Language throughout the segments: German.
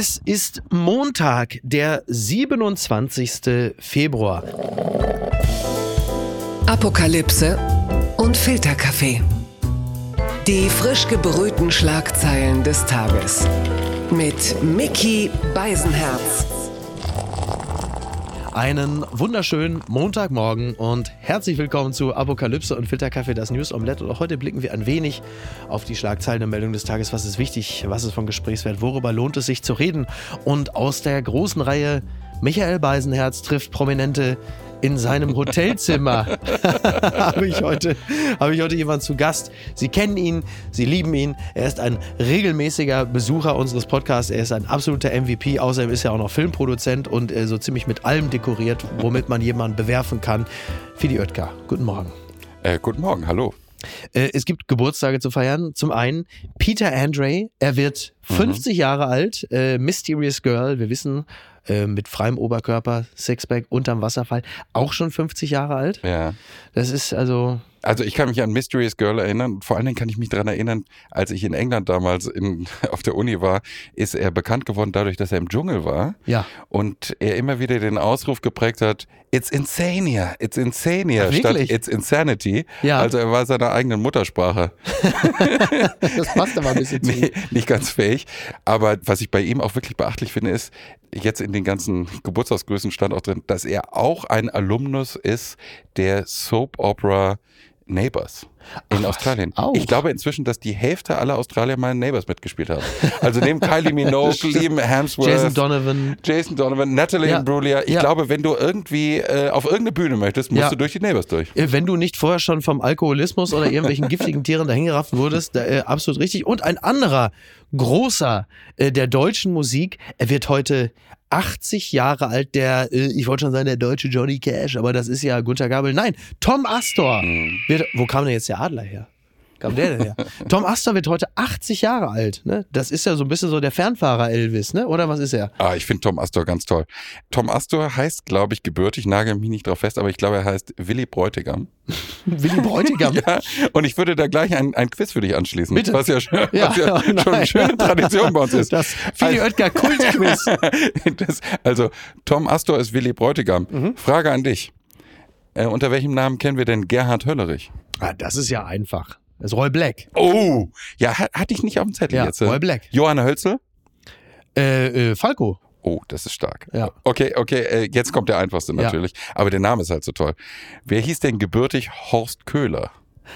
Es ist Montag, der 27. Februar. Apokalypse und Filterkaffee. Die frisch gebrühten Schlagzeilen des Tages. Mit Mickey Beisenherz. Einen wunderschönen Montagmorgen und herzlich willkommen zu Apokalypse und Filterkaffee, das News Omelette. Und auch heute blicken wir ein wenig auf die Schlagzeilen und Meldungen des Tages. Was ist wichtig? Was ist von Gesprächswert? Worüber lohnt es sich zu reden? Und aus der großen Reihe Michael Beisenherz trifft Prominente in seinem Hotelzimmer habe ich, heute, habe ich heute jemanden zu Gast. Sie kennen ihn, Sie lieben ihn. Er ist ein regelmäßiger Besucher unseres Podcasts. Er ist ein absoluter MVP. Außerdem ist er auch noch Filmproduzent und äh, so ziemlich mit allem dekoriert, womit man jemanden bewerfen kann. Fidi Oetker, guten Morgen. Äh, guten Morgen, hallo. Äh, es gibt Geburtstage zu feiern. Zum einen Peter Andre, er wird 50 mhm. Jahre alt, äh, Mysterious Girl, wir wissen, äh, mit freiem Oberkörper, Sixpack, unterm Wasserfall, auch schon 50 Jahre alt. Ja. Das ist also. Also ich kann mich an Mysterious Girl erinnern. Vor allen Dingen kann ich mich daran erinnern, als ich in England damals in, auf der Uni war, ist er bekannt geworden dadurch, dass er im Dschungel war. Ja. Und er immer wieder den Ausruf geprägt hat, It's insania, it's insania, Ach, statt It's insanity. Ja. Also er war seiner eigenen Muttersprache. das passt aber ein bisschen zu. Nee, nicht ganz fähig. Aber was ich bei ihm auch wirklich beachtlich finde, ist, jetzt in den ganzen Geburtstagsgrößen stand auch drin, dass er auch ein Alumnus ist der Soap Opera Neighbors in Ach, Australien. Auch. Ich glaube inzwischen, dass die Hälfte aller Australier mal in Neighbors mitgespielt haben. Also neben Kylie Minogue, Liam Hemsworth, Jason Donovan, Jason Donovan, Natalie ja. Imbruglia. Ich ja. glaube, wenn du irgendwie äh, auf irgendeine Bühne möchtest, musst ja. du durch die Neighbors durch. Äh, wenn du nicht vorher schon vom Alkoholismus oder irgendwelchen giftigen Tieren dahingerafft wurdest, da, äh, absolut richtig. Und ein anderer großer äh, der deutschen Musik, er wird heute 80 Jahre alt, der, äh, ich wollte schon sagen, der deutsche Johnny Cash, aber das ist ja Gunter Gabel. Nein, Tom Astor. Mhm. Wird, wo kam denn jetzt der Adler her? kam der denn her? Tom Astor wird heute 80 Jahre alt. Ne? Das ist ja so ein bisschen so der Fernfahrer Elvis, ne? oder was ist er? Ah, ich finde Tom Astor ganz toll. Tom Astor heißt, glaube ich, gebürtig, nagel mich nicht drauf fest, aber ich glaube, er heißt Willy Bräutigam. Willy Bräutigam? ja, und ich würde da gleich ein, ein Quiz für dich anschließen. Bitte. Was ja, schon, ja, was ja oh schon eine schöne Tradition bei uns ist. Das Willy Oetker Kultquiz. also, Tom Astor ist Willy Bräutigam. Mhm. Frage an dich. Äh, unter welchem Namen kennen wir denn Gerhard Höllerich? Ah, das ist ja einfach. Das ist Roy Black. Oh, ja, hatte ich nicht auf dem Zettel ja, jetzt. Roy Black. Johanna Hölzel? Äh, äh, Falco. Oh, das ist stark. Ja. Okay, okay, äh, jetzt kommt der einfachste natürlich. Ja. Aber der Name ist halt so toll. Wer hieß denn gebürtig Horst Köhler?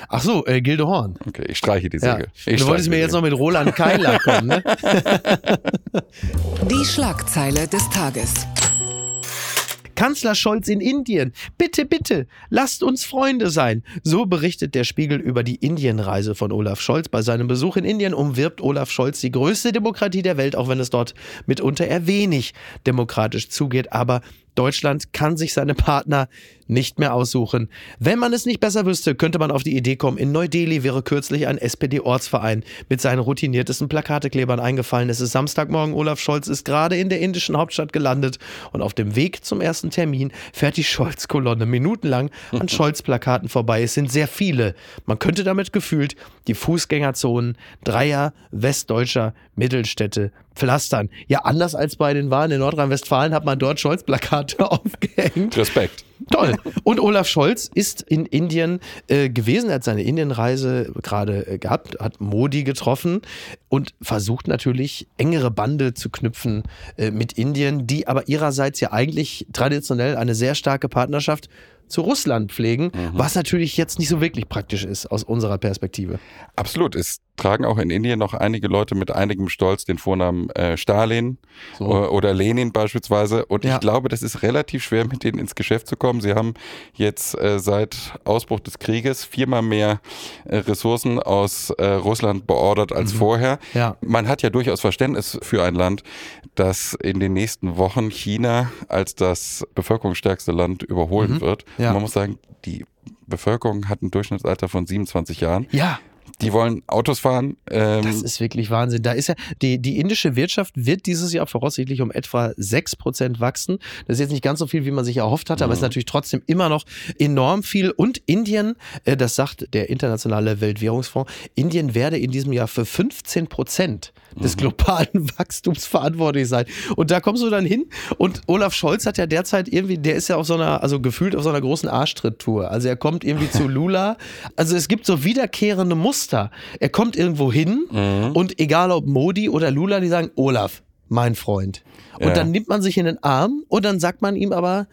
Ach so, äh, Gilde Horn. Okay, ich streiche die Säge. Ja. Du wolltest mir jetzt noch mit Roland Keiler kommen, ne? Die Schlagzeile des Tages. Kanzler Scholz in Indien. Bitte, bitte, lasst uns Freunde sein. So berichtet der Spiegel über die Indienreise von Olaf Scholz. Bei seinem Besuch in Indien umwirbt Olaf Scholz die größte Demokratie der Welt, auch wenn es dort mitunter eher wenig demokratisch zugeht. Aber Deutschland kann sich seine Partner nicht mehr aussuchen. Wenn man es nicht besser wüsste, könnte man auf die Idee kommen, in Neu-Delhi wäre kürzlich ein SPD-Ortsverein mit seinen routiniertesten Plakateklebern eingefallen. Es ist Samstagmorgen, Olaf Scholz ist gerade in der indischen Hauptstadt gelandet und auf dem Weg zum ersten Termin fährt die Scholz-Kolonne minutenlang an Scholz-Plakaten vorbei. Es sind sehr viele. Man könnte damit gefühlt die Fußgängerzonen dreier westdeutscher Mittelstädte pflastern. Ja, anders als bei den Wahlen in Nordrhein-Westfalen hat man dort Scholz-Plakate aufgehängt. Respekt. Toll. Und Olaf Scholz ist in Indien äh, gewesen, er hat seine Indienreise gerade äh, gehabt, hat Modi getroffen und versucht natürlich engere Bande zu knüpfen äh, mit Indien, die aber ihrerseits ja eigentlich traditionell eine sehr starke Partnerschaft zu Russland pflegen, mhm. was natürlich jetzt nicht so wirklich praktisch ist aus unserer Perspektive. Absolut. Es tragen auch in Indien noch einige Leute mit einigem Stolz den Vornamen äh, Stalin so. oder Lenin beispielsweise. Und ja. ich glaube, das ist relativ schwer, mit denen ins Geschäft zu kommen. Sie haben jetzt äh, seit Ausbruch des Krieges viermal mehr äh, Ressourcen aus äh, Russland beordert als mhm. vorher. Ja. Man hat ja durchaus Verständnis für ein Land, das in den nächsten Wochen China als das bevölkerungsstärkste Land überholen mhm. wird. Ja. Man muss sagen, die Bevölkerung hat ein Durchschnittsalter von 27 Jahren. Ja. Die wollen Autos fahren. Ähm das ist wirklich Wahnsinn. Da ist ja, die, die indische Wirtschaft wird dieses Jahr voraussichtlich um etwa 6% wachsen. Das ist jetzt nicht ganz so viel, wie man sich erhofft hatte, mhm. aber es ist natürlich trotzdem immer noch enorm viel. Und Indien, äh, das sagt der internationale Weltwährungsfonds, Indien werde in diesem Jahr für 15 Prozent des mhm. globalen Wachstums verantwortlich sein. Und da kommst du dann hin und Olaf Scholz hat ja derzeit irgendwie, der ist ja auf so einer, also gefühlt auf so einer großen Arschtritt-Tour. Also er kommt irgendwie zu Lula. Also es gibt so wiederkehrende Muster. Er kommt irgendwo hin mhm. und egal ob Modi oder Lula, die sagen, Olaf, mein Freund. Und ja. dann nimmt man sich in den Arm und dann sagt man ihm aber,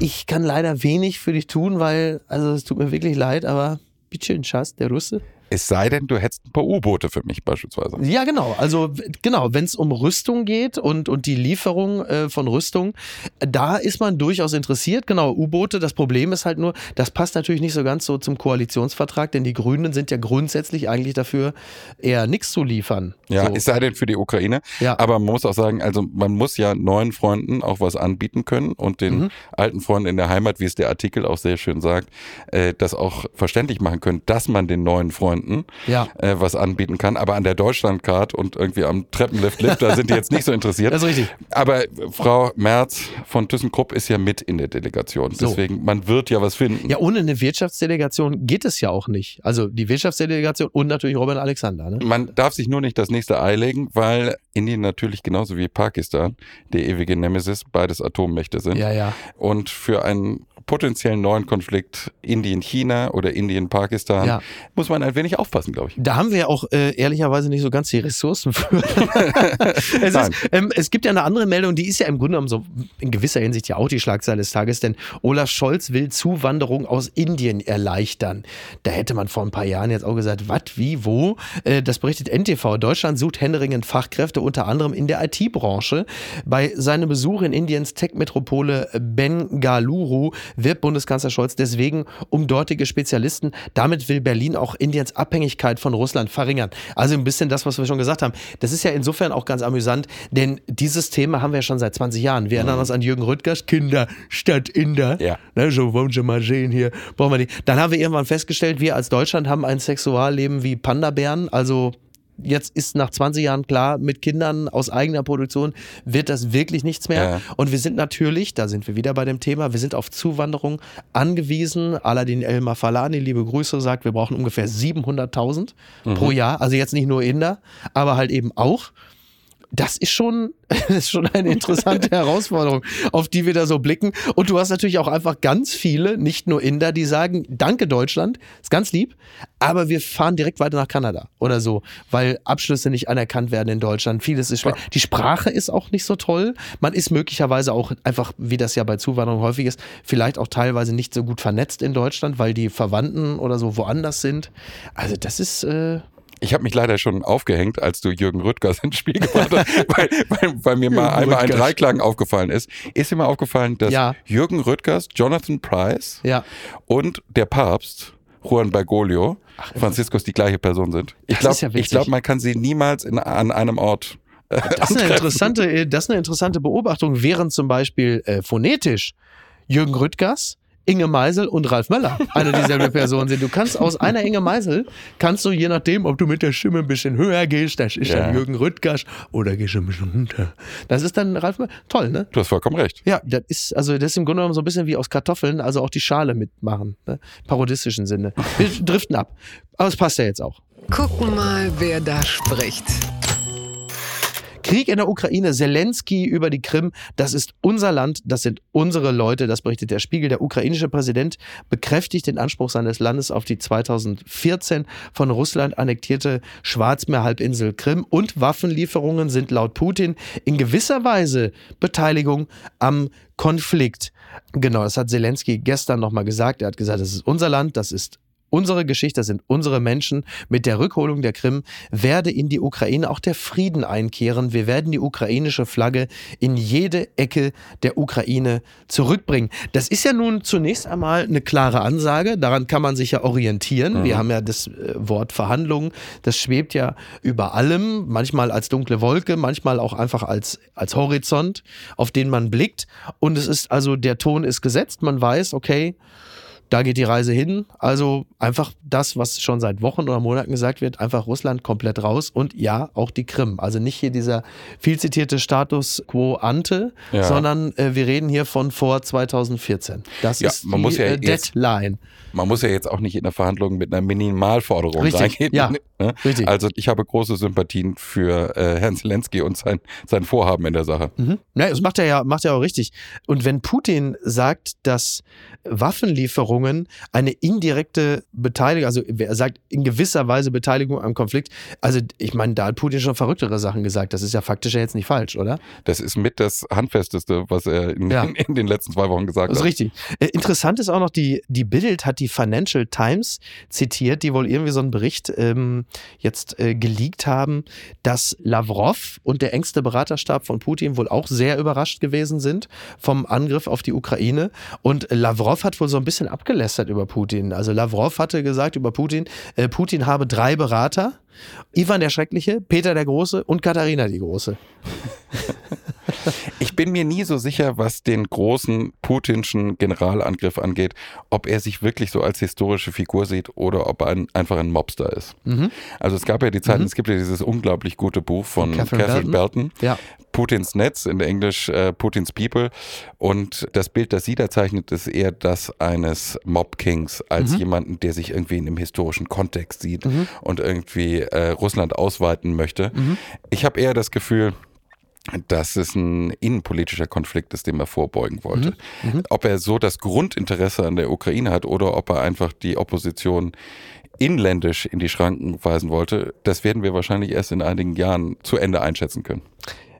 ich kann leider wenig für dich tun, weil, also es tut mir wirklich leid, aber bitte Schatz, der Russe. Es sei denn, du hättest ein paar U-Boote für mich beispielsweise. Ja, genau. Also genau, wenn es um Rüstung geht und, und die Lieferung äh, von Rüstung, da ist man durchaus interessiert. Genau, U-Boote. Das Problem ist halt nur, das passt natürlich nicht so ganz so zum Koalitionsvertrag, denn die Grünen sind ja grundsätzlich eigentlich dafür, eher nichts zu liefern. Ja, so. es sei denn für die Ukraine. Ja. Aber man muss auch sagen, also man muss ja neuen Freunden auch was anbieten können und den mhm. alten Freunden in der Heimat, wie es der Artikel auch sehr schön sagt, äh, das auch verständlich machen können, dass man den neuen Freunden Freunden ja. äh, was anbieten kann. Aber an der Deutschlandcard und irgendwie am Treppenlift, Lift, da sind die jetzt nicht so interessiert. Das ist richtig. Aber Frau Merz von ThyssenKrupp ist ja mit in der Delegation. So. Deswegen, man wird ja was finden. Ja, ohne eine Wirtschaftsdelegation geht es ja auch nicht. Also die Wirtschaftsdelegation und natürlich Robin Alexander. Ne? Man darf sich nur nicht das nächste Ei legen, weil Indien natürlich genauso wie Pakistan, der ewige Nemesis, beides Atommächte sind. Ja, ja. Und für einen potenziellen neuen Konflikt Indien-China oder Indien-Pakistan ja. muss man ein wenig aufpassen, glaube ich. Da haben wir ja auch äh, ehrlicherweise nicht so ganz die Ressourcen für. es, ist, ähm, es gibt ja eine andere Meldung, die ist ja im Grunde genommen so in gewisser Hinsicht ja auch die Schlagzeile des Tages, denn Olaf Scholz will Zuwanderung aus Indien erleichtern. Da hätte man vor ein paar Jahren jetzt auch gesagt, was, wie, wo? Äh, das berichtet NTV. Deutschland sucht händeringend Fachkräfte, unter anderem in der IT-Branche. Bei seinem Besuch in Indiens Tech-Metropole Bengaluru wirbt Bundeskanzler Scholz deswegen um dortige Spezialisten. Damit will Berlin auch Indiens Abhängigkeit von Russland verringern. Also ein bisschen das, was wir schon gesagt haben. Das ist ja insofern auch ganz amüsant, denn dieses Thema haben wir ja schon seit 20 Jahren. Wir erinnern uns an Jürgen Rüttgers, Kinder statt Inder. Ja. Ne, so wollen Sie mal sehen hier. Brauchen wir die. Dann haben wir irgendwann festgestellt, wir als Deutschland haben ein Sexualleben wie Panda-Bären, also jetzt ist nach 20 Jahren klar, mit Kindern aus eigener Produktion wird das wirklich nichts mehr. Ja. Und wir sind natürlich, da sind wir wieder bei dem Thema, wir sind auf Zuwanderung angewiesen. Aladin Elmar Falani, liebe Grüße, sagt, wir brauchen ungefähr 700.000 mhm. pro Jahr. Also jetzt nicht nur Inder, aber halt eben auch das ist schon, das ist schon eine interessante Herausforderung, auf die wir da so blicken. Und du hast natürlich auch einfach ganz viele, nicht nur Inder, die sagen, danke Deutschland, ist ganz lieb, aber wir fahren direkt weiter nach Kanada oder so, weil Abschlüsse nicht anerkannt werden in Deutschland. Vieles ist schwer. Die Sprache ist auch nicht so toll. Man ist möglicherweise auch einfach, wie das ja bei Zuwanderung häufig ist, vielleicht auch teilweise nicht so gut vernetzt in Deutschland, weil die Verwandten oder so woanders sind. Also das ist, äh, ich habe mich leider schon aufgehängt, als du Jürgen Rüttgers ins Spiel gebracht hast, weil, weil, weil, mir mal einmal ein Dreiklang aufgefallen ist. Ist dir mal aufgefallen, dass ja. Jürgen Rüttgers, Jonathan Price ja. und der Papst, Juan Bergoglio, Ach, Franziskus die gleiche Person sind. Ich glaube, ja glaub, man kann sie niemals in, an einem Ort äh, das ist, eine interessante, das ist eine interessante Beobachtung, während zum Beispiel äh, phonetisch Jürgen Rüttgers Inge Meisel und Ralf Möller eine dieselbe Person sind. Du kannst aus einer Inge Meisel, kannst du je nachdem, ob du mit der Stimme ein bisschen höher gehst, das ist ja. dann Jürgen Rüttgers oder gehst du ein bisschen runter. Das ist dann Ralf Möller. Toll, ne? Du hast vollkommen recht. Ja, das ist, also das ist im Grunde genommen so ein bisschen wie aus Kartoffeln, also auch die Schale mitmachen, ne? parodistischen Sinne. Wir driften ab. Aber es passt ja jetzt auch. Gucken mal, wer da spricht. Krieg in der Ukraine, Zelensky über die Krim, das ist unser Land, das sind unsere Leute, das berichtet der Spiegel. Der ukrainische Präsident bekräftigt den Anspruch seines Landes auf die 2014 von Russland annektierte Schwarzmeerhalbinsel Krim und Waffenlieferungen sind laut Putin in gewisser Weise Beteiligung am Konflikt. Genau, das hat Zelensky gestern nochmal gesagt. Er hat gesagt, das ist unser Land, das ist unsere Geschichte, das sind unsere Menschen. Mit der Rückholung der Krim werde in die Ukraine auch der Frieden einkehren. Wir werden die ukrainische Flagge in jede Ecke der Ukraine zurückbringen. Das ist ja nun zunächst einmal eine klare Ansage. Daran kann man sich ja orientieren. Mhm. Wir haben ja das äh, Wort Verhandlungen. Das schwebt ja über allem. Manchmal als dunkle Wolke, manchmal auch einfach als, als Horizont, auf den man blickt. Und es ist also, der Ton ist gesetzt. Man weiß, okay, da geht die Reise hin. Also einfach das, was schon seit Wochen oder Monaten gesagt wird, einfach Russland komplett raus und ja, auch die Krim. Also nicht hier dieser viel zitierte Status quo ante, ja. sondern äh, wir reden hier von vor 2014. Das ja, ist man die muss ja äh, Deadline. Jetzt, man muss ja jetzt auch nicht in der Verhandlung mit einer Minimalforderung Richtig, reingehen. Ja, ne? Richtig. Also ich habe große Sympathien für äh, Herrn Zelensky und sein, sein Vorhaben in der Sache. Mhm. Ja, das macht er ja, macht er auch richtig. Und wenn Putin sagt, dass Waffenlieferungen eine indirekte Beteiligung, also er sagt in gewisser Weise Beteiligung am Konflikt. Also ich meine, da hat Putin schon verrücktere Sachen gesagt. Das ist ja faktisch ja jetzt nicht falsch, oder? Das ist mit das Handfesteste, was er in, ja. in, in den letzten zwei Wochen gesagt hat. Das ist richtig. Äh, interessant ist auch noch, die, die Bild hat die Financial Times zitiert, die wohl irgendwie so einen Bericht ähm, jetzt äh, geleakt haben, dass Lavrov und der engste Beraterstab von Putin wohl auch sehr überrascht gewesen sind vom Angriff auf die Ukraine. Und Lavrov hat wohl so ein bisschen abgelästert über Putin. Also Lavrov hatte gesagt über Putin, äh, Putin habe drei Berater. Ivan der Schreckliche, Peter der Große und Katharina die Große. Ich bin mir nie so sicher, was den großen putinschen Generalangriff angeht, ob er sich wirklich so als historische Figur sieht oder ob er ein, einfach ein Mobster ist. Mhm. Also es gab ja die Zeit, mhm. es gibt ja dieses unglaublich gute Buch von Catherine, Catherine Belton, Belton ja. Putins Netz, in Englisch äh, Putins People. Und das Bild, das sie da zeichnet, ist eher das eines Mob Kings als mhm. jemanden, der sich irgendwie in einem historischen Kontext sieht mhm. und irgendwie äh, Russland ausweiten möchte. Mhm. Ich habe eher das Gefühl, dass es ein innenpolitischer Konflikt ist, dem er vorbeugen wollte. Mhm. Mhm. Ob er so das Grundinteresse an der Ukraine hat oder ob er einfach die Opposition inländisch in die Schranken weisen wollte, das werden wir wahrscheinlich erst in einigen Jahren zu Ende einschätzen können.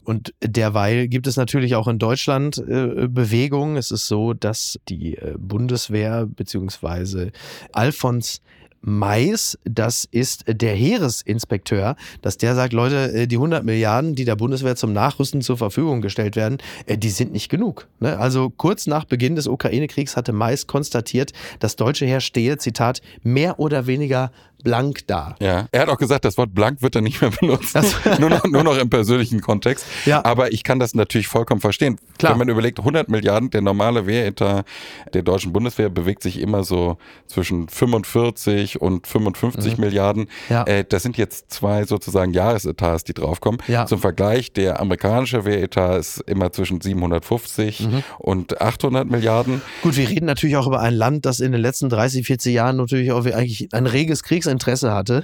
Und derweil gibt es natürlich auch in Deutschland äh, Bewegungen. Es ist so, dass die äh, Bundeswehr bzw. Alfons Mais, das ist der Heeresinspekteur, dass der sagt, Leute, äh, die 100 Milliarden, die der Bundeswehr zum Nachrüsten zur Verfügung gestellt werden, äh, die sind nicht genug. Ne? Also kurz nach Beginn des Ukraine-Kriegs hatte Mais konstatiert, das deutsche Heer stehe, Zitat, mehr oder weniger blank da. Ja, er hat auch gesagt, das Wort blank wird er nicht mehr benutzen. nur, noch, nur noch im persönlichen Kontext. Ja. Aber ich kann das natürlich vollkommen verstehen. Klar. Wenn man überlegt, 100 Milliarden, der normale Wehretat der deutschen Bundeswehr bewegt sich immer so zwischen 45 und 55 mhm. Milliarden. Ja. Äh, das sind jetzt zwei sozusagen Jahresetats, die draufkommen. Ja. Zum Vergleich, der amerikanische Wehretat ist immer zwischen 750 mhm. und 800 Milliarden. Gut, wir reden natürlich auch über ein Land, das in den letzten 30, 40 Jahren natürlich auch eigentlich ein reges Kriegs Interesse hatte.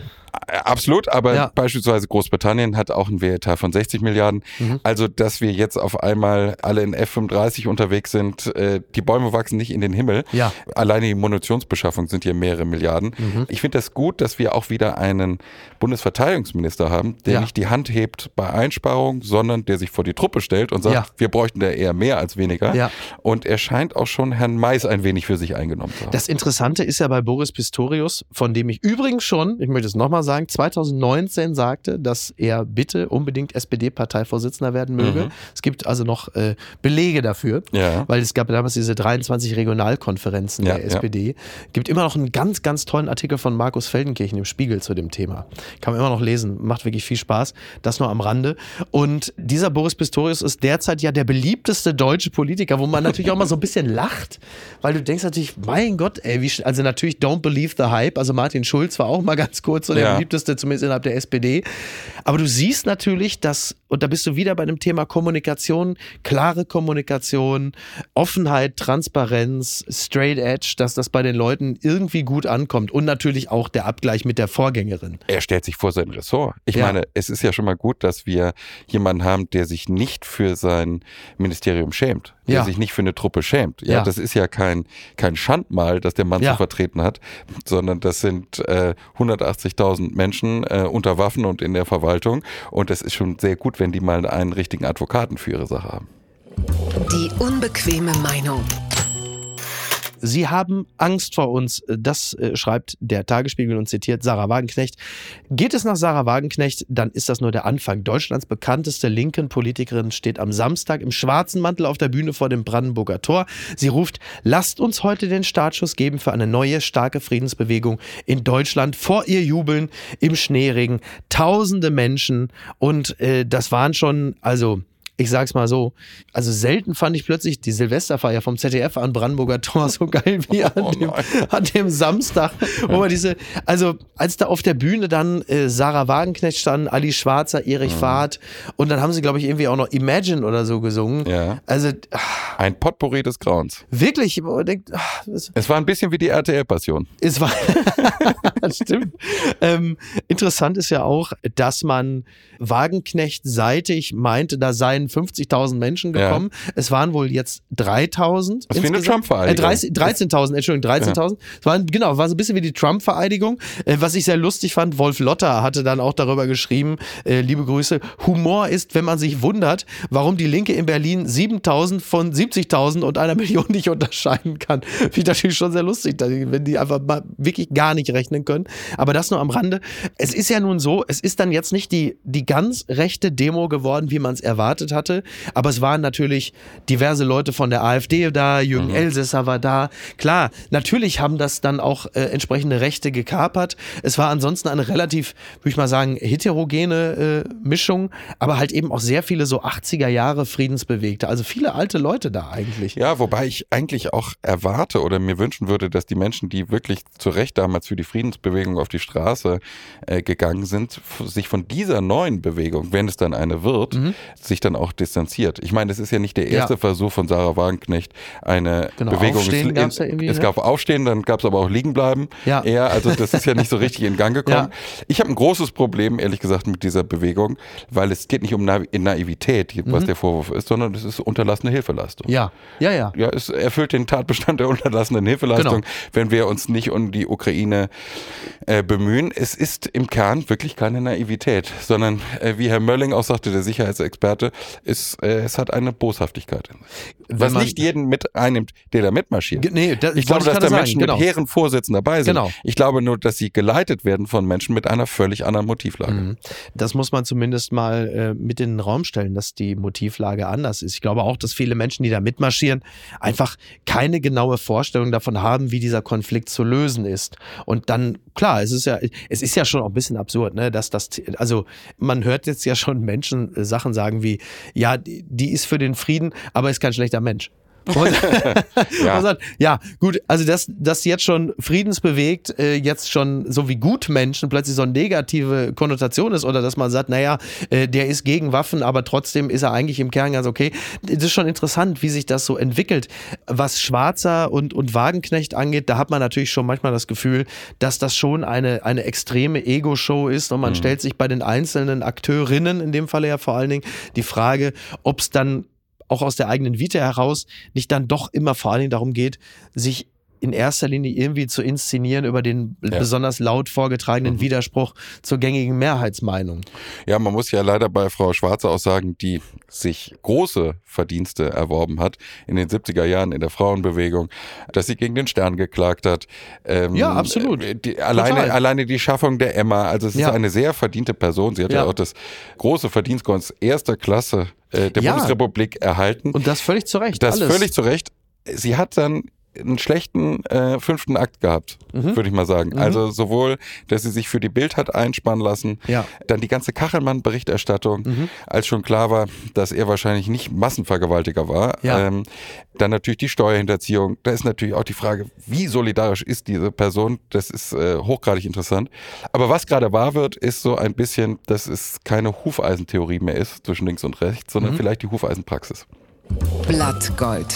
Absolut, aber ja. beispielsweise Großbritannien hat auch einen Wehretat von 60 Milliarden. Mhm. Also, dass wir jetzt auf einmal alle in F-35 unterwegs sind, äh, die Bäume wachsen nicht in den Himmel. Ja. Alleine die Munitionsbeschaffung sind hier mehrere Milliarden. Mhm. Ich finde das gut, dass wir auch wieder einen Bundesverteidigungsminister haben, der ja. nicht die Hand hebt bei Einsparungen, sondern der sich vor die Truppe stellt und sagt, ja. wir bräuchten da eher mehr als weniger. Ja. Und er scheint auch schon Herrn Mais ein wenig für sich eingenommen zu haben. Das Interessante ist ja bei Boris Pistorius, von dem ich übrigens schon, ich möchte es nochmal sagen, 2019 sagte, dass er bitte unbedingt SPD-Parteivorsitzender werden möge. Mhm. Es gibt also noch äh, Belege dafür, ja. weil es gab damals diese 23 Regionalkonferenzen ja, der SPD. Ja. Gibt immer noch einen ganz, ganz tollen Artikel von Markus Feldenkirchen im Spiegel zu dem Thema. Kann man immer noch lesen, macht wirklich viel Spaß. Das nur am Rande. Und dieser Boris Pistorius ist derzeit ja der beliebteste deutsche Politiker, wo man natürlich auch mal so ein bisschen lacht, weil du denkst natürlich, mein Gott, ey, wie, also natürlich don't believe the hype. Also Martin Schulz war auch mal ganz kurz so der ja. beliebteste, zumindest innerhalb der SPD. Aber du siehst natürlich, dass, und da bist du wieder bei dem Thema Kommunikation, klare Kommunikation, Offenheit, Transparenz, Straight Edge, dass das bei den Leuten irgendwie gut ankommt. Und natürlich auch der Abgleich mit der Vorgängerin. Er stellt sich vor sein Ressort. Ich ja. meine, es ist ja schon mal gut, dass wir jemanden haben, der sich nicht für sein Ministerium schämt der ja. sich nicht für eine Truppe schämt. Ja, ja, das ist ja kein, kein Schandmal, das der Mann ja. zu vertreten hat, sondern das sind äh, 180.000 Menschen äh, unter Waffen und in der Verwaltung. Und es ist schon sehr gut, wenn die mal einen richtigen Advokaten für ihre Sache haben. Die unbequeme Meinung. Sie haben Angst vor uns. Das äh, schreibt der Tagesspiegel und zitiert Sarah Wagenknecht. Geht es nach Sarah Wagenknecht, dann ist das nur der Anfang. Deutschlands bekannteste linken Politikerin steht am Samstag im schwarzen Mantel auf der Bühne vor dem Brandenburger Tor. Sie ruft, lasst uns heute den Startschuss geben für eine neue, starke Friedensbewegung in Deutschland. Vor ihr jubeln im Schneeregen tausende Menschen und äh, das waren schon, also ich sag's mal so, also selten fand ich plötzlich die Silvesterfeier vom ZDF an Brandenburger Tor so geil wie an, oh dem, an dem Samstag. Wo man diese, also als da auf der Bühne dann äh, Sarah Wagenknecht stand, Ali Schwarzer, Erich mhm. Fahrt und dann haben sie, glaube ich, irgendwie auch noch Imagine oder so gesungen. Ja. Also ein Potpourri des Grauens. Wirklich, man denkt, ach, es war ein bisschen wie die RTL-Passion. Es war, stimmt. Ähm, interessant ist ja auch, dass man Wagenknecht seitig meinte, da seien 50.000 Menschen gekommen. Ja. Es waren wohl jetzt 3.000. Das ist wie eine Trump-Vereidigung. Äh, 13.000, Entschuldigung, 13.000. Ja. Es war, genau, war so ein bisschen wie die Trump-Vereidigung. Äh, was ich sehr lustig fand, Wolf Lotter hatte dann auch darüber geschrieben, äh, liebe Grüße, Humor ist, wenn man sich wundert, warum die Linke in Berlin 7.000 von 70.000 und einer Million nicht unterscheiden kann. Finde ich natürlich schon sehr lustig, wenn die einfach mal wirklich gar nicht rechnen können. Aber das nur am Rande. Es ist ja nun so, es ist dann jetzt nicht die, die ganz rechte Demo geworden, wie man es erwartet hatte. Aber es waren natürlich diverse Leute von der AfD da, Jürgen mhm. Elsässer war da. Klar, natürlich haben das dann auch äh, entsprechende Rechte gekapert. Es war ansonsten eine relativ, würde ich mal sagen, heterogene äh, Mischung, aber halt eben auch sehr viele so 80er Jahre Friedensbewegte. Also viele alte Leute da eigentlich. Ja, wobei ich eigentlich auch erwarte oder mir wünschen würde, dass die Menschen, die wirklich zu Recht damals für die Friedensbewegung auf die Straße äh, gegangen sind, sich von dieser neuen Bewegung, wenn es dann eine wird, mhm. sich dann auch distanziert. Ich meine, das ist ja nicht der erste ja. Versuch von Sarah Wagenknecht, eine genau, Bewegung. Aufstehen gab's ja irgendwie, es ne? gab Aufstehen, dann gab es aber auch Liegenbleiben. Ja. Eher, also das ist ja nicht so richtig in Gang gekommen. Ja. Ich habe ein großes Problem, ehrlich gesagt, mit dieser Bewegung, weil es geht nicht um Naivität, was mhm. der Vorwurf ist, sondern es ist unterlassene Hilfeleistung. Ja, ja, ja. Ja, es erfüllt den Tatbestand der unterlassenen Hilfeleistung, genau. wenn wir uns nicht um die Ukraine äh, bemühen. Es ist im Kern wirklich keine Naivität, sondern äh, wie Herr Mölling auch sagte, der Sicherheitsexperte, ist, äh, es hat eine Boshaftigkeit. Was nicht jeden mit einnimmt, der da mitmarschiert. Nee, das, ich glaube, dass da Menschen genau. mit hehren Vorsätzen dabei sind. Genau. Ich glaube nur, dass sie geleitet werden von Menschen mit einer völlig anderen Motivlage. Mhm. Das muss man zumindest mal äh, mit in den Raum stellen, dass die Motivlage anders ist. Ich glaube auch, dass viele Menschen, die da mitmarschieren, einfach keine genaue Vorstellung davon haben, wie dieser Konflikt zu lösen ist. Und dann, klar, es ist ja, es ist ja schon auch ein bisschen absurd, ne, dass das, also man hört jetzt ja schon Menschen äh, Sachen sagen wie, ja, die ist für den Frieden, aber ist kein schlechter Mensch. Und, ja. sagt, ja, gut, also dass das jetzt schon friedensbewegt, äh, jetzt schon so wie Gutmenschen plötzlich so eine negative Konnotation ist oder dass man sagt, naja, äh, der ist gegen Waffen, aber trotzdem ist er eigentlich im Kern ganz okay. Das ist schon interessant, wie sich das so entwickelt. Was Schwarzer und, und Wagenknecht angeht, da hat man natürlich schon manchmal das Gefühl, dass das schon eine, eine extreme Ego-Show ist und man mhm. stellt sich bei den einzelnen Akteurinnen, in dem Falle ja vor allen Dingen, die Frage, ob es dann auch aus der eigenen Vita heraus nicht dann doch immer vor allen Dingen darum geht, sich in erster Linie irgendwie zu inszenieren über den ja. besonders laut vorgetragenen mhm. Widerspruch zur gängigen Mehrheitsmeinung. Ja, man muss ja leider bei Frau Schwarze auch sagen, die sich große Verdienste erworben hat in den 70er Jahren in der Frauenbewegung, dass sie gegen den Stern geklagt hat. Ähm, ja, absolut. Äh, die, alleine, alleine die Schaffung der Emma, also es ist ja. eine sehr verdiente Person. Sie hat ja, ja auch das große Verdienstkreuz erster Klasse äh, der ja. Bundesrepublik erhalten. Und das völlig zu Recht. Das alles. völlig zu Recht. Sie hat dann einen schlechten äh, fünften Akt gehabt, mhm. würde ich mal sagen. Mhm. Also sowohl, dass sie sich für die Bild hat einspannen lassen, ja. dann die ganze Kachelmann-Berichterstattung, mhm. als schon klar war, dass er wahrscheinlich nicht Massenvergewaltiger war. Ja. Ähm, dann natürlich die Steuerhinterziehung. Da ist natürlich auch die Frage, wie solidarisch ist diese Person? Das ist äh, hochgradig interessant. Aber was gerade wahr wird, ist so ein bisschen, dass es keine Hufeisentheorie mehr ist zwischen links und rechts, sondern mhm. vielleicht die Hufeisenpraxis. Blattgold.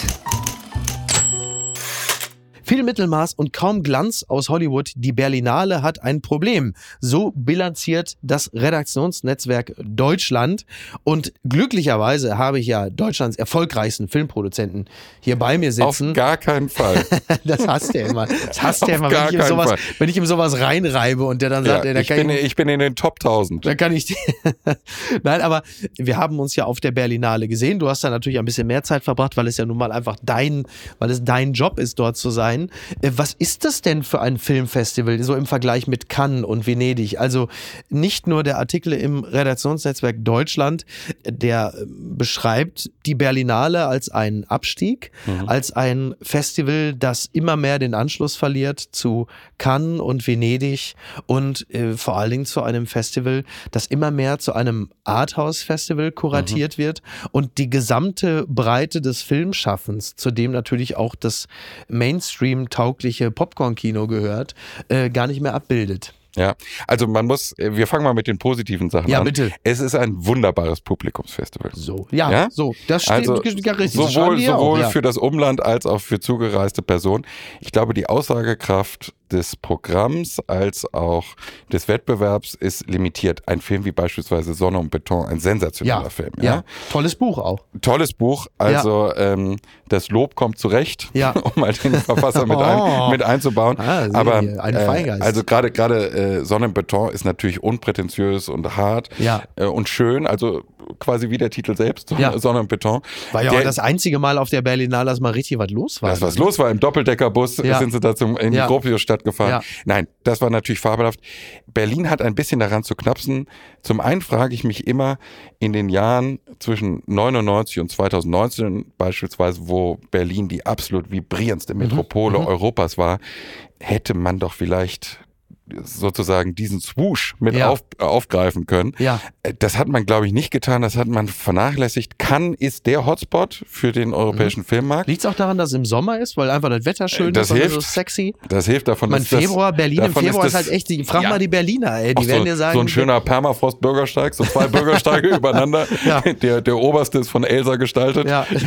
Viel Mittelmaß und kaum Glanz aus Hollywood. Die Berlinale hat ein Problem. So bilanziert das Redaktionsnetzwerk Deutschland. Und glücklicherweise habe ich ja Deutschlands erfolgreichsten Filmproduzenten hier bei mir sitzen. Auf gar keinen Fall. das hasst er immer. Das hasst er immer, wenn ich, ihm sowas, wenn ich ihm sowas reinreibe und der dann sagt, ja, ey, da ich, bin, ich, ich bin in den Top 1000. Da kann ich. Nein, aber wir haben uns ja auf der Berlinale gesehen. Du hast da natürlich ein bisschen mehr Zeit verbracht, weil es ja nun mal einfach dein, weil es dein Job ist, dort zu sein. Meinen, äh, was ist das denn für ein Filmfestival, so im Vergleich mit Cannes und Venedig? Also nicht nur der Artikel im Redaktionsnetzwerk Deutschland, der äh, beschreibt die Berlinale als einen Abstieg, mhm. als ein Festival, das immer mehr den Anschluss verliert zu Cannes und Venedig und äh, vor allen Dingen zu einem Festival, das immer mehr zu einem Arthouse-Festival kuratiert mhm. wird und die gesamte Breite des Filmschaffens, zu dem natürlich auch das Mainstream-taugliche Popcorn-Kino gehört, äh, gar nicht mehr abbildet. Ja, also man muss, wir fangen mal mit den positiven Sachen ja, an. bitte. Es ist ein wunderbares Publikumsfestival. So, ja, ja? so, das steht also ja richtig. Sowohl, sowohl auch, ja. für das Umland als auch für zugereiste Personen. Ich glaube, die Aussagekraft des Programms als auch des Wettbewerbs ist limitiert. Ein Film wie beispielsweise Sonne und Beton, ein sensationeller ja, Film. Ja? ja, tolles Buch auch. Tolles Buch. Also ja. ähm, das Lob kommt zurecht, ja. um mal den Verfasser mit, ein, oh. mit einzubauen. Ah, Aber ein äh, also gerade gerade äh, Sonne und Beton ist natürlich unprätentiös und hart ja. äh, und schön. Also quasi wie der Titel selbst, ja. Sonne und Beton. War ja der, auch das einzige Mal auf der Berlinale, dass mal richtig was los war. Das was los war im Doppeldeckerbus, Ja. sind sie da zum, in die Ja. Gropiusstadt gefahren. Ja. Nein, das war natürlich fabelhaft. Berlin hat ein bisschen daran zu knapsen. Zum einen frage ich mich immer in den Jahren zwischen 99 und 2019 beispielsweise, wo Berlin die absolut vibrierendste Mhm. Metropole Europas war, hätte man doch vielleicht sozusagen diesen Swoosh mit Ja. auf, aufgreifen können. Ja. Äh, Das hat man, glaube ich, nicht getan. Das hat man vernachlässigt. Cannes ist der Hotspot für den europäischen Filmmarkt. Liegt es auch daran, dass es im Sommer ist, weil einfach das Wetter schön Das ist und hilft. so sexy? Das hilft davon. Mein ist das- Februar, Berlin im Februar ist, das- halt echt, die- frag Ja. mal die Berliner, ey, die Auch werden so, dir sagen. so ein schöner Permafrost-Bürgersteig, so zwei Bürgersteige übereinander. Ja. Der, der oberste ist von Elsa gestaltet. Ja.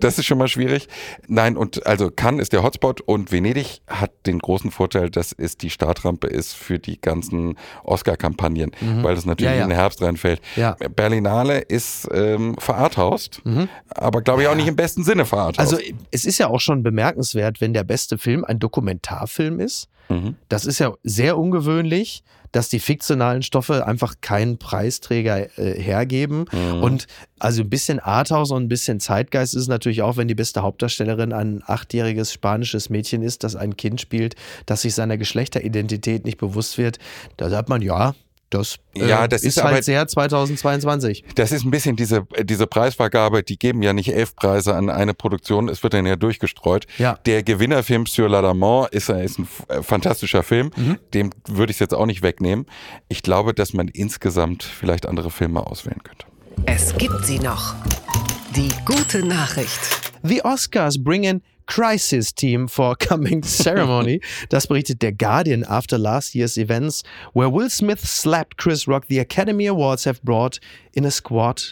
Das ist schon mal schwierig. Nein, und also Cannes ist der Hotspot und Venedig hat den großen Vorteil, dass es die Startrampe ist für die ganzen Oscar-Kampagnen, weil das natürlich Mhm. Ja, ja. in den Herbst reinfällt. Ja. Berlinale ist ähm, verarthaust, aber glaube ich auch nicht im besten Sinne verarthaust. Also es ist ja auch schon bemerkenswert, wenn der beste Film ein Dokumentarfilm ist. Mhm. Das ist ja sehr ungewöhnlich, dass die fiktionalen Stoffe einfach keinen Preisträger äh, hergeben. Mhm. Und also ein bisschen Arthouse und ein bisschen Zeitgeist ist es natürlich auch, wenn die beste Hauptdarstellerin ein achtjähriges spanisches Mädchen ist, das ein Kind spielt, das sich seiner Geschlechteridentität nicht bewusst wird. Da sagt man, ja, das, äh, Ja, das ist, ist halt aber- sehr 2022. Das ist ein bisschen diese, diese Preisvergabe, die geben ja nicht elf Preise an eine Produktion, es wird dann ja durchgestreut. Ja. Der Gewinnerfilm Sur l'Adamant ist, ist ein äh, fantastischer Film, Mhm. dem würde ich es jetzt auch nicht wegnehmen. Ich glaube, dass man insgesamt vielleicht andere Filme auswählen könnte. Es gibt sie noch. Die gute Nachricht. The Oscars bring in Crisis Team for Coming Ceremony. Das berichtet der Guardian after last year's events, where Will Smith slapped Chris Rock. The Academy Awards have brought in a squad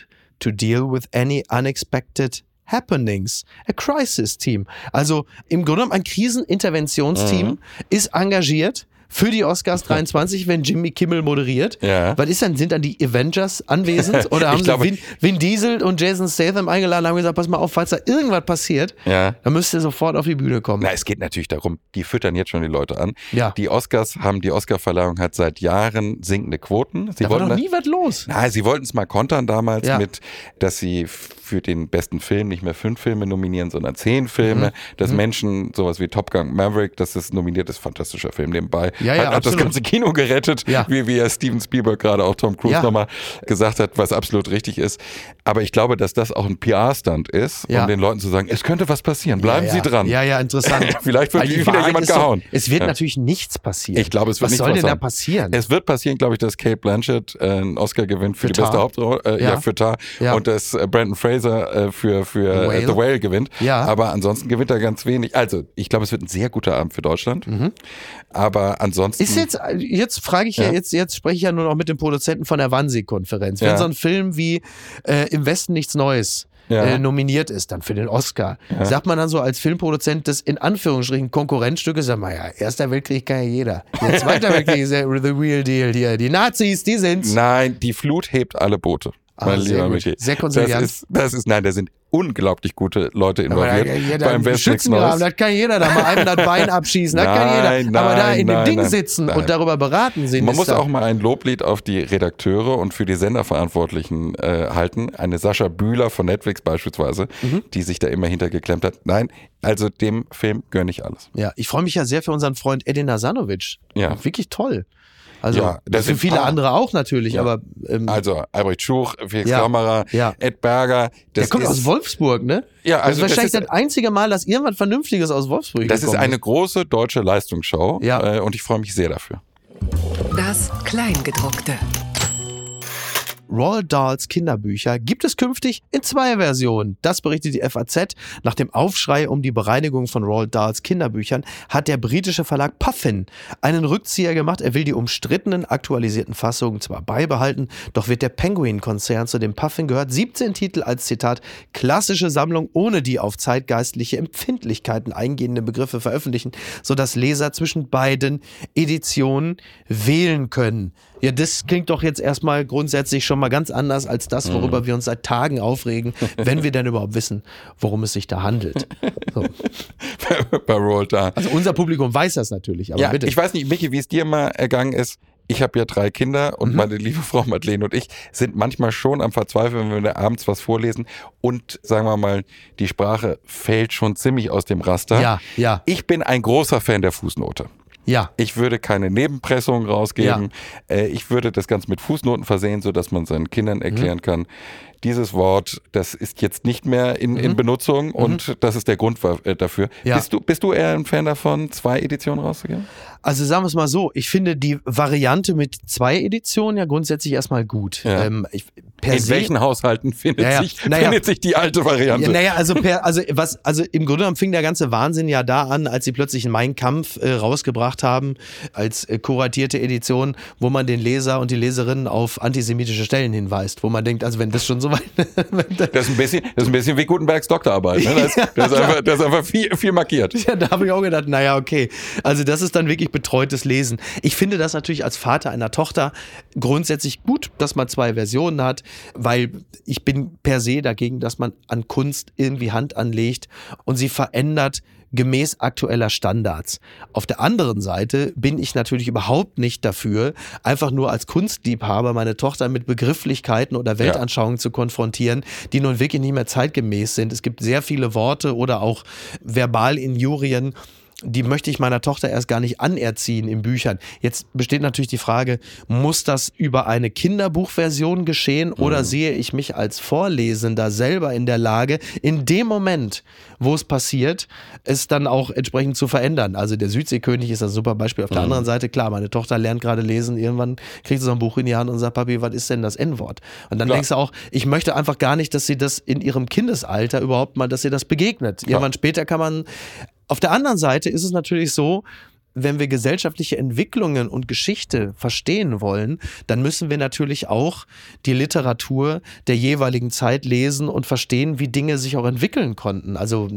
to deal with any unexpected happenings. A Crisis Team. Also im Grunde genommen ein Kriseninterventionsteam Mhm. ist engagiert. Für die Oscars 23, wenn Jimmy Kimmel moderiert. Ja. Was ist dann? Sind dann die Avengers anwesend? Oder haben Ich sie glaube- Vin, Vin Diesel und Jason Statham eingeladen und haben gesagt, pass mal auf, falls da irgendwas passiert, Ja. dann müsst ihr sofort auf die Bühne kommen. Na, es geht natürlich darum, die füttern jetzt schon die Leute an. Ja. Die Oscars haben, die Oscarverleihung hat seit Jahren sinkende Quoten. Sie da war wollten doch nie was los. Na, sie wollten es mal kontern damals Ja. mit, dass sie für den besten Film nicht mehr fünf Filme nominieren, sondern zehn Mhm. Filme. Dass Menschen, sowas wie Top Gun Maverick, das ist nominiert ist, fantastischer Film nebenbei. Ja, ja, hat, hat das ganze Kino gerettet, Ja. wie, wie ja Steven Spielberg gerade auch Tom Cruise Ja. nochmal gesagt hat, was absolut richtig ist. Aber ich glaube, dass das auch ein PR-Stand ist, um den Leuten zu sagen, es könnte was passieren, bleiben Sie dran. Ja, ja, interessant. Vielleicht wird wieder Wahrheit jemand ist doch, gehauen. Es wird natürlich nichts passieren. Ich glaube, es wird Was nichts soll denn da passieren. passieren? Es wird passieren, glaube ich, dass Kate Blanchett äh, einen Oscar gewinnt für, Für die beste. Hauptrolle, äh, ja. Für Tar und dass äh, Brandon Fraser äh, für, für The The, Whale. äh, The Whale gewinnt. Ja. Aber ansonsten gewinnt er ganz wenig. Also, ich glaube, es wird ein sehr guter Abend für Deutschland. Aber ansonsten. Mhm. Ist jetzt, jetzt frage ich ja, Ja. jetzt, jetzt spreche ich ja nur noch mit dem Produzenten von der Wannsee-Konferenz. Wenn Ja. so ein Film wie äh, Im Westen nichts Neues Ja. äh, nominiert ist, dann für den Oscar, sagt man dann so als Filmproduzent des in Anführungsstrichen Konkurrenzstückes, sagt man ja, Erster Weltkrieg kann ja jeder. Der Zweiter Weltkrieg ist ja the real deal hier. Die Nazis, die sind's. Nein, die Flut hebt alle Boote. Ah, mein lieber. Michi. Sehr konsequent. Das ist, das ist, nein, da sind unglaublich gute Leute involviert. Ja, beim Schützengraben, das kann jeder da mal einem das Bein abschießen, das kann jeder. Aber da in dem Ding sitzen und darüber beraten sind. Man muss auch mal ein Loblied auf die Redakteure und für die Senderverantwortlichen äh, halten. Eine Sascha Bühler von Netflix beispielsweise, mhm. die sich da immer hintergeklemmt hat. Nein, also dem Film gönne ich alles. Ja, ich freue mich ja sehr für unseren Freund Edin Nasanovic. Ja. Wirklich toll. Also ja, das für viele andere auch natürlich, ja. aber ähm, also Albrecht Schuch, Felix ja, Kammerer, ja. Ed Berger. Das Der kommt aus Wolfsburg, ne? Ja, also das ist wahrscheinlich das, ist, das einzige Mal, dass irgendwas Vernünftiges aus Wolfsburg Das ist eine große deutsche Leistungsschau ja. Äh, und ich freue mich sehr dafür. Das Kleingedruckte. Roald Dahls Kinderbücher gibt es künftig in zwei Versionen. Das berichtet die FAZ. Nach dem Aufschrei um die Bereinigung von Roald Dahls Kinderbüchern hat der britische Verlag Puffin einen Rückzieher gemacht. Er will die umstrittenen aktualisierten Fassungen zwar beibehalten, doch wird der Penguin-Konzern, zu dem Puffin gehört, 17 Titel als Zitat klassische Sammlung ohne die auf zeitgeistliche Empfindlichkeiten eingehenden Begriffe veröffentlichen, sodass Leser zwischen beiden Editionen wählen können. Ja, das klingt doch jetzt erstmal grundsätzlich schon mal ganz anders als das, worüber mhm. wir uns seit Tagen aufregen, wenn wir denn überhaupt wissen, worum es sich da handelt. So. Bei Roald Dahl. Also unser Publikum weiß das natürlich, aber ja, bitte. Ich weiß nicht, Michi, wie es dir mal ergangen ist. Ich habe ja drei Kinder und mhm. meine liebe Frau Madeleine und ich sind manchmal schon am Verzweifeln, wenn wir abends was vorlesen und sagen wir mal, die Sprache fällt schon ziemlich aus dem Raster. Ja, ja. Ich bin ein großer Fan der Fußnote. Ja. Ich würde keine Nebenpressungen rausgeben. Ja. Äh, ich würde das Ganze mit Fußnoten versehen, sodass man seinen Kindern erklären mhm. kann, dieses Wort, das ist jetzt nicht mehr in, in mhm. Benutzung mhm. und das ist der Grund äh, dafür. Ja. Bist, du, bist du eher ein Fan davon, zwei Editionen rauszugeben? Also sagen wir es mal so, ich finde die Variante mit zwei Editionen ja grundsätzlich erstmal gut. Ja. Ähm, ich, in se, welchen Haushalten findet, ja, sich, naja, findet sich die alte Variante? Ja, naja, also, per, also, was, also im Grunde genommen fing der ganze Wahnsinn ja da an, als sie plötzlich in Mein Kampf äh, rausgebracht haben, als äh, kuratierte Edition, wo man den Leser und die Leserinnen auf antisemitische Stellen hinweist, wo man denkt, also wenn das schon so das, ist ein bisschen, das ist ein bisschen wie Gutenbergs Doktorarbeit. Ne? Das, das, ist einfach, das ist einfach viel, viel markiert. Ja, da habe ich auch gedacht, naja, okay. Also das ist dann wirklich betreutes Lesen. Ich finde das natürlich als Vater einer Tochter grundsätzlich gut, dass man zwei Versionen hat, weil ich bin per se dagegen, dass man an Kunst irgendwie Hand anlegt und sie verändert gemäß aktueller Standards. Auf der anderen Seite bin ich natürlich überhaupt nicht dafür, einfach nur als Kunstliebhaber meine Tochter mit Begrifflichkeiten oder Weltanschauungen ja. zu konfrontieren, die nun wirklich nicht mehr zeitgemäß sind. Es gibt sehr viele Worte oder auch Verbalinjurien, die möchte ich meiner Tochter erst gar nicht anerziehen in Büchern. Jetzt besteht natürlich die Frage, muss das über eine Kinderbuchversion geschehen oder mhm. sehe ich mich als Vorlesender selber in der Lage, in dem Moment, wo es passiert, es dann auch entsprechend zu verändern? Also der Südseekönig ist ein super Beispiel. Auf der mhm. anderen Seite, klar, meine Tochter lernt gerade lesen, irgendwann kriegt sie so ein Buch in die Hand und sagt, Papi, was ist denn das N-Wort? Und dann klar. denkst du auch, ich möchte einfach gar nicht, dass sie das in ihrem Kindesalter überhaupt mal, dass sie das begegnet. Klar. Irgendwann später kann man auf der anderen Seite ist es natürlich so, wenn wir gesellschaftliche Entwicklungen und Geschichte verstehen wollen, dann müssen wir natürlich auch die Literatur der jeweiligen Zeit lesen und verstehen, wie Dinge sich auch entwickeln konnten. Also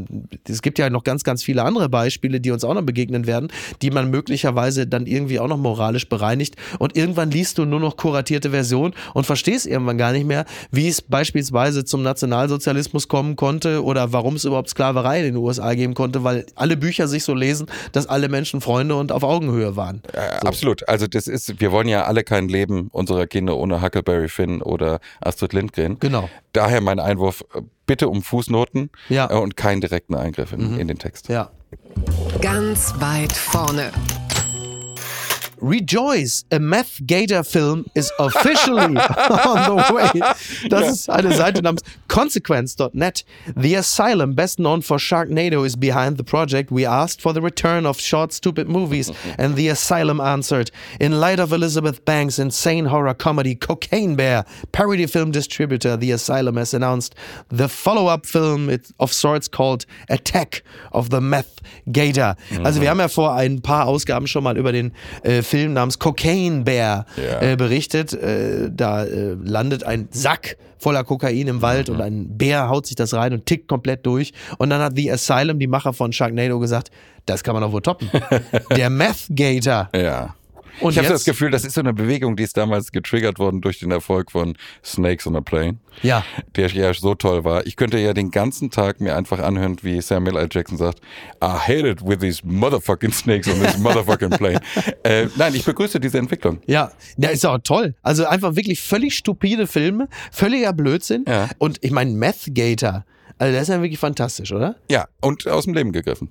es gibt ja noch ganz, ganz viele andere Beispiele, die uns auch noch begegnen werden, die man möglicherweise dann irgendwie auch noch moralisch bereinigt. Und irgendwann liest du nur noch kuratierte Version und verstehst irgendwann gar nicht mehr, wie es beispielsweise zum Nationalsozialismus kommen konnte oder warum es überhaupt Sklaverei in den USA geben konnte, weil alle Bücher sich so lesen, dass alle Menschen Freunde Freunde und auf Augenhöhe waren. Äh, so. Absolut. Also das ist, wir wollen ja alle kein Leben unserer Kinder ohne Huckleberry Finn oder Astrid Lindgren. Genau. Daher mein Einwurf, äh, bitte um Fußnoten ja. Äh, und keinen direkten Eingriff in, mhm. in den Text. Ja. Ganz weit vorne. Rejoice, a Meth Gator film is officially on the way. Das ist eine Seite namens consequence.net. The Asylum, best known for Sharknado, is behind the project. We asked for the return of short, stupid movies, and The Asylum answered. In light of Elizabeth Banks' insane horror comedy Cocaine Bear, parody film distributor The Asylum has announced the follow up film of sorts called Attack of the Meth Gator. Also, wir mhm. haben ja vor ein paar Ausgaben schon mal über den äh, Film namens Cocaine Bear ja. äh, berichtet. Äh, da äh, landet ein Sack voller Kokain im Wald mhm. und ein Bär haut sich das rein und tickt komplett durch. Und dann hat The Asylum, die Macher von Sharknado, gesagt, das kann man doch wohl toppen. Der Meth Gator. Ja. Und ich habe das Gefühl, das ist so eine Bewegung, die ist damals getriggert worden durch den Erfolg von Snakes on a Plane, Ja. der ja so toll war. Ich könnte ja den ganzen Tag mir einfach anhören, wie Samuel L. Jackson sagt, I hate it with these motherfucking snakes on this motherfucking plane. äh, nein, ich begrüße diese Entwicklung. Ja, ja, ist auch toll. Also einfach wirklich völlig stupide Filme, völliger Blödsinn. Ja. Und ich meine, Meth Gator, also das ist ja wirklich fantastisch, oder? Ja, und aus dem Leben gegriffen.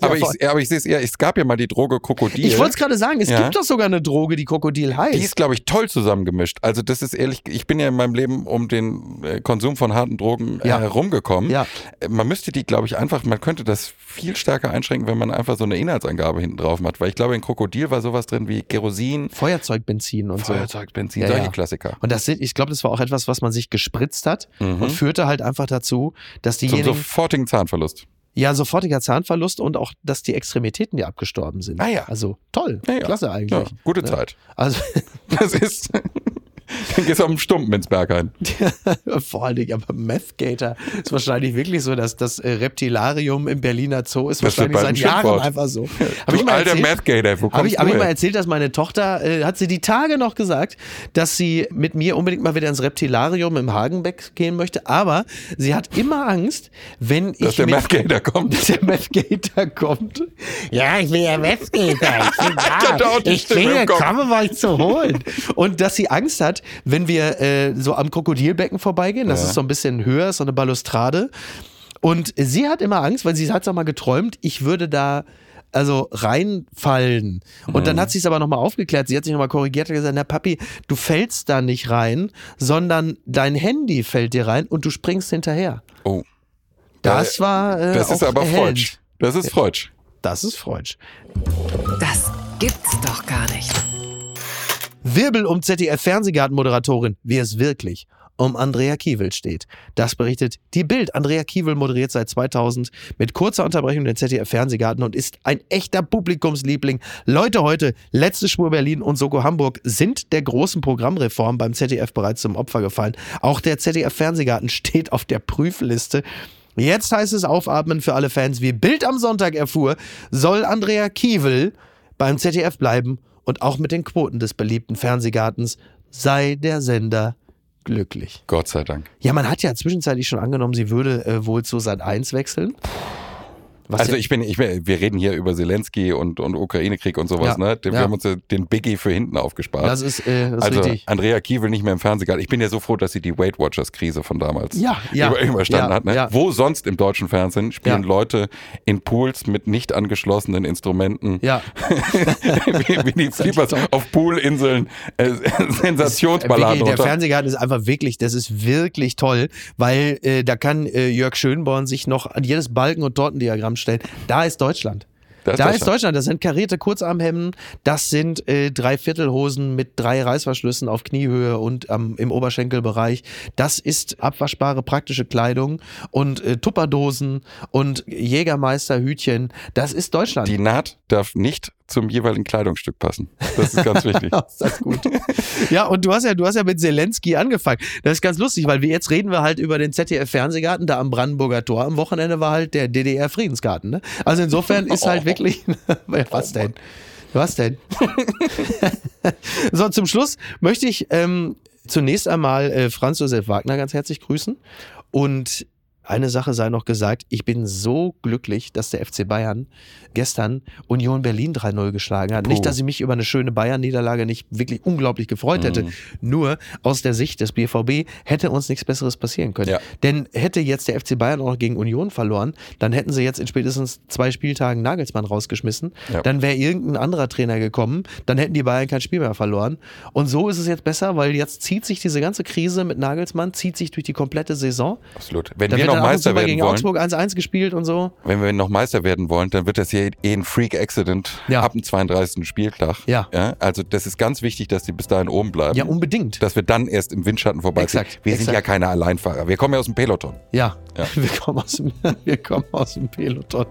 Aber Ja, ich, aber ich sehe es eher, es gab ja mal die Droge Krokodil. ich wollte es gerade sagen, es Ja. gibt doch sogar eine Droge, die Krokodil heißt. Die ist, glaube ich, toll zusammengemischt. Also das ist ehrlich, ich bin ja in meinem Leben um den äh, Konsum von harten Drogen äh, Ja. herumgekommen. Ja. Äh, Man müsste die, glaube ich, einfach, man könnte das viel stärker einschränken, wenn man einfach so eine Inhaltsangabe hinten drauf macht. Weil ich glaube, in Krokodil war sowas drin wie Kerosin, Feuerzeugbenzin und so. Feuerzeug, Benzin, Ja, solche. Klassiker. Und das ich glaube, das war auch etwas, was man sich gespritzt hat Mhm. und führte halt einfach dazu, dass Zum diejenigen, sofortigen Zahnverlust. ja, sofortiger Zahnverlust und auch, dass die Extremitäten, die abgestorben sind. Ah ja. Also toll, Ja, ja. klasse Ja, eigentlich. gute Ja. Zeit. Also Das ist. Dann gehst du auf dem Stumpen ins Berg ein. vor allen Dingen, aber Meth Gator ist wahrscheinlich wirklich so, dass das äh, Reptilarium im Berliner Zoo ist Das wahrscheinlich seit Jahren Schimpfwort. einfach so. Hab Du ich mal alter erzählt? Mathgator, wo Habe ich, hab ich mal erzählt, dass meine Tochter, äh, hat sie die Tage noch gesagt, dass sie mit mir unbedingt mal wieder ins Reptilarium im Hagenbeck gehen möchte, aber sie hat immer Angst, wenn ich Dass der mit, Mathgator kommt. dass der Meth Gator kommt. Ja, ich will ja Meth Gator. Ich bin da. Ich ja Kopf. komme, mal zu holen. Und dass sie Angst hat, wenn wir äh, so am Krokodilbecken vorbeigehen, das Ja. ist so ein bisschen höher, ist so eine Balustrade. Und sie hat immer Angst, weil sie hat es auch mal geträumt, ich würde da also reinfallen. Und Mhm. dann hat sie es aber nochmal aufgeklärt. Sie hat sich nochmal korrigiert und gesagt, na Papi, du fällst da nicht rein, sondern dein Handy fällt dir rein und du springst hinterher. Oh, Das war äh, das ist aber. Freudsch. Das ist Freudsch. Das ist Freudsch. Das gibt's doch gar nicht. Wirbel um ZDF-Fernsehgartenmoderatorin, wie es wirklich um Andrea Kiewel steht. Das berichtet die Bild. Andrea Kiewel moderiert seit 2000 mit kurzer Unterbrechung den ZDF-Fernsehgarten und ist ein echter Publikumsliebling. Leute heute, letzte Spur Berlin und Soko Hamburg sind der großen Programmreform beim ZDF bereits zum Opfer gefallen. Auch der ZDF-Fernsehgarten steht auf der Prüfliste. Jetzt heißt es aufatmen für alle Fans. Wie Bild am Sonntag erfuhr, soll Andrea Kiewel beim ZDF bleiben und auch mit den Quoten des beliebten Fernsehgartens sei der Sender glücklich. Gott sei Dank. Ja, man hat ja zwischenzeitlich schon angenommen, sie würde äh, wohl zu Sat 1 wechseln. Was Also ich bin, ich bin, wir reden hier über Zelensky und, und Ukraine-Krieg und sowas, Ja, ne? Wir ja. haben uns den Biggie für hinten aufgespart. das ist, äh, das ist also richtig. Andrea Kiewel nicht mehr im Fernsehgarten. Ich bin ja so froh, dass sie die Weight Watchers Krise von damals Ja, über, überstanden hat. Ne? Wo sonst im deutschen Fernsehen spielen. Leute in Pools mit nicht angeschlossenen Instrumenten, Ja, wie, wie die Flippers auf Poolinseln, äh, Sensationsballaden Wirklich, der. Fernsehgarten ist einfach wirklich, das ist wirklich toll, weil äh, da kann äh, Jörg Schönborn sich noch an jedes Balken- und Tortendiagramm stellen. Da ist Deutschland. Da ist da Deutschland. ist Deutschland. Das sind karierte Kurzarmhemden, das sind äh, Dreiviertelhosen mit drei Reißverschlüssen auf Kniehöhe und am im Oberschenkelbereich. Das ist abwaschbare praktische Kleidung und äh, Tupperdosen und Jägermeisterhütchen. Das ist Deutschland. Die Naht darf nicht zum jeweiligen Kleidungsstück passen. Das ist ganz wichtig. ist das gut. ja, und du hast ja, du hast ja mit Zelensky angefangen. Das ist ganz lustig, weil wir jetzt reden wir halt über den ZDF-Fernsehgarten, da am Brandenburger Tor. Am Wochenende war halt der DDR-Friedensgarten. Ne? Also insofern ist halt wirklich. Was denn? Was denn? so, zum Schluss möchte ich ähm, zunächst einmal äh, Franz Josef Wagner ganz herzlich grüßen. Und eine Sache sei noch gesagt, ich bin so glücklich, dass der FC Bayern gestern Union Berlin 3-0 geschlagen hat. Puh. Nicht, dass ich mich über eine schöne Bayern-Niederlage nicht wirklich unglaublich gefreut hätte. Mhm. Nur aus der Sicht des BVB hätte uns nichts Besseres passieren können. Ja. Denn hätte jetzt der FC Bayern auch noch gegen Union verloren, dann hätten sie jetzt in spätestens zwei Spieltagen Nagelsmann rausgeschmissen. Ja. Dann wäre irgendein anderer Trainer gekommen. Dann hätten die Bayern kein Spiel mehr verloren. Und so ist es jetzt besser, weil jetzt zieht sich diese ganze Krise mit Nagelsmann, zieht sich durch die komplette Saison. Absolut. Wenn Da wir wird noch Meister werden gegen wollen, Augsburg 1-1 gespielt und so. wenn wir noch Meister werden wollen, dann wird das hier eh ein Freak-Accident Ja. ab dem 32. Spieltag. Ja. Also das ist ganz wichtig, dass die bis dahin oben bleiben. Ja, unbedingt. dass wir dann erst im Windschatten vorbeiziehen. Exakt, wir sind exakt. ja keine Alleinfahrer. Wir kommen ja aus dem Peloton. Ja, Ja. Wir, kommen aus dem, wir kommen aus dem Peloton.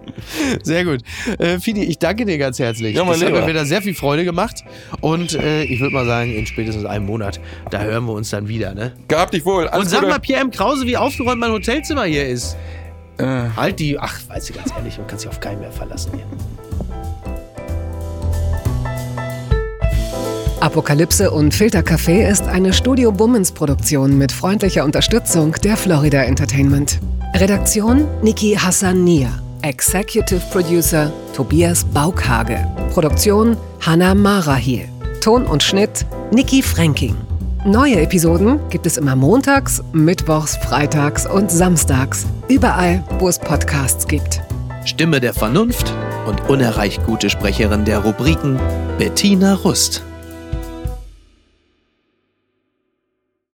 Sehr gut. Äh, Fidi, ich danke dir ganz herzlich. Ja, mein das hat Lieber. mir wieder sehr viel Freude gemacht. Und äh, ich würde mal sagen, in spätestens einem Monat, da hören wir uns dann wieder. Ne? Gehabt dich wohl. Alles Und sag Gute. mal, Pierre M. Krause, wie aufgeräumt mein Hotelzimmer hier ist. Äh, Halt die, ach, weißt du ganz ehrlich, man kann sich auf keinen mehr verlassen hier. Apokalypse und Filtercafé ist eine Studio Bummens Produktion mit freundlicher Unterstützung der Florida Entertainment. Redaktion Niki Hassania. Executive Producer Tobias Baukhage. Produktion Hannah Marahiel. Ton und Schnitt Niki Fränking. Neue Episoden gibt es immer montags, mittwochs, freitags und samstags. Überall, wo es Podcasts gibt. Stimme der Vernunft und unerreicht gute Sprecherin der Rubriken Bettina Rust.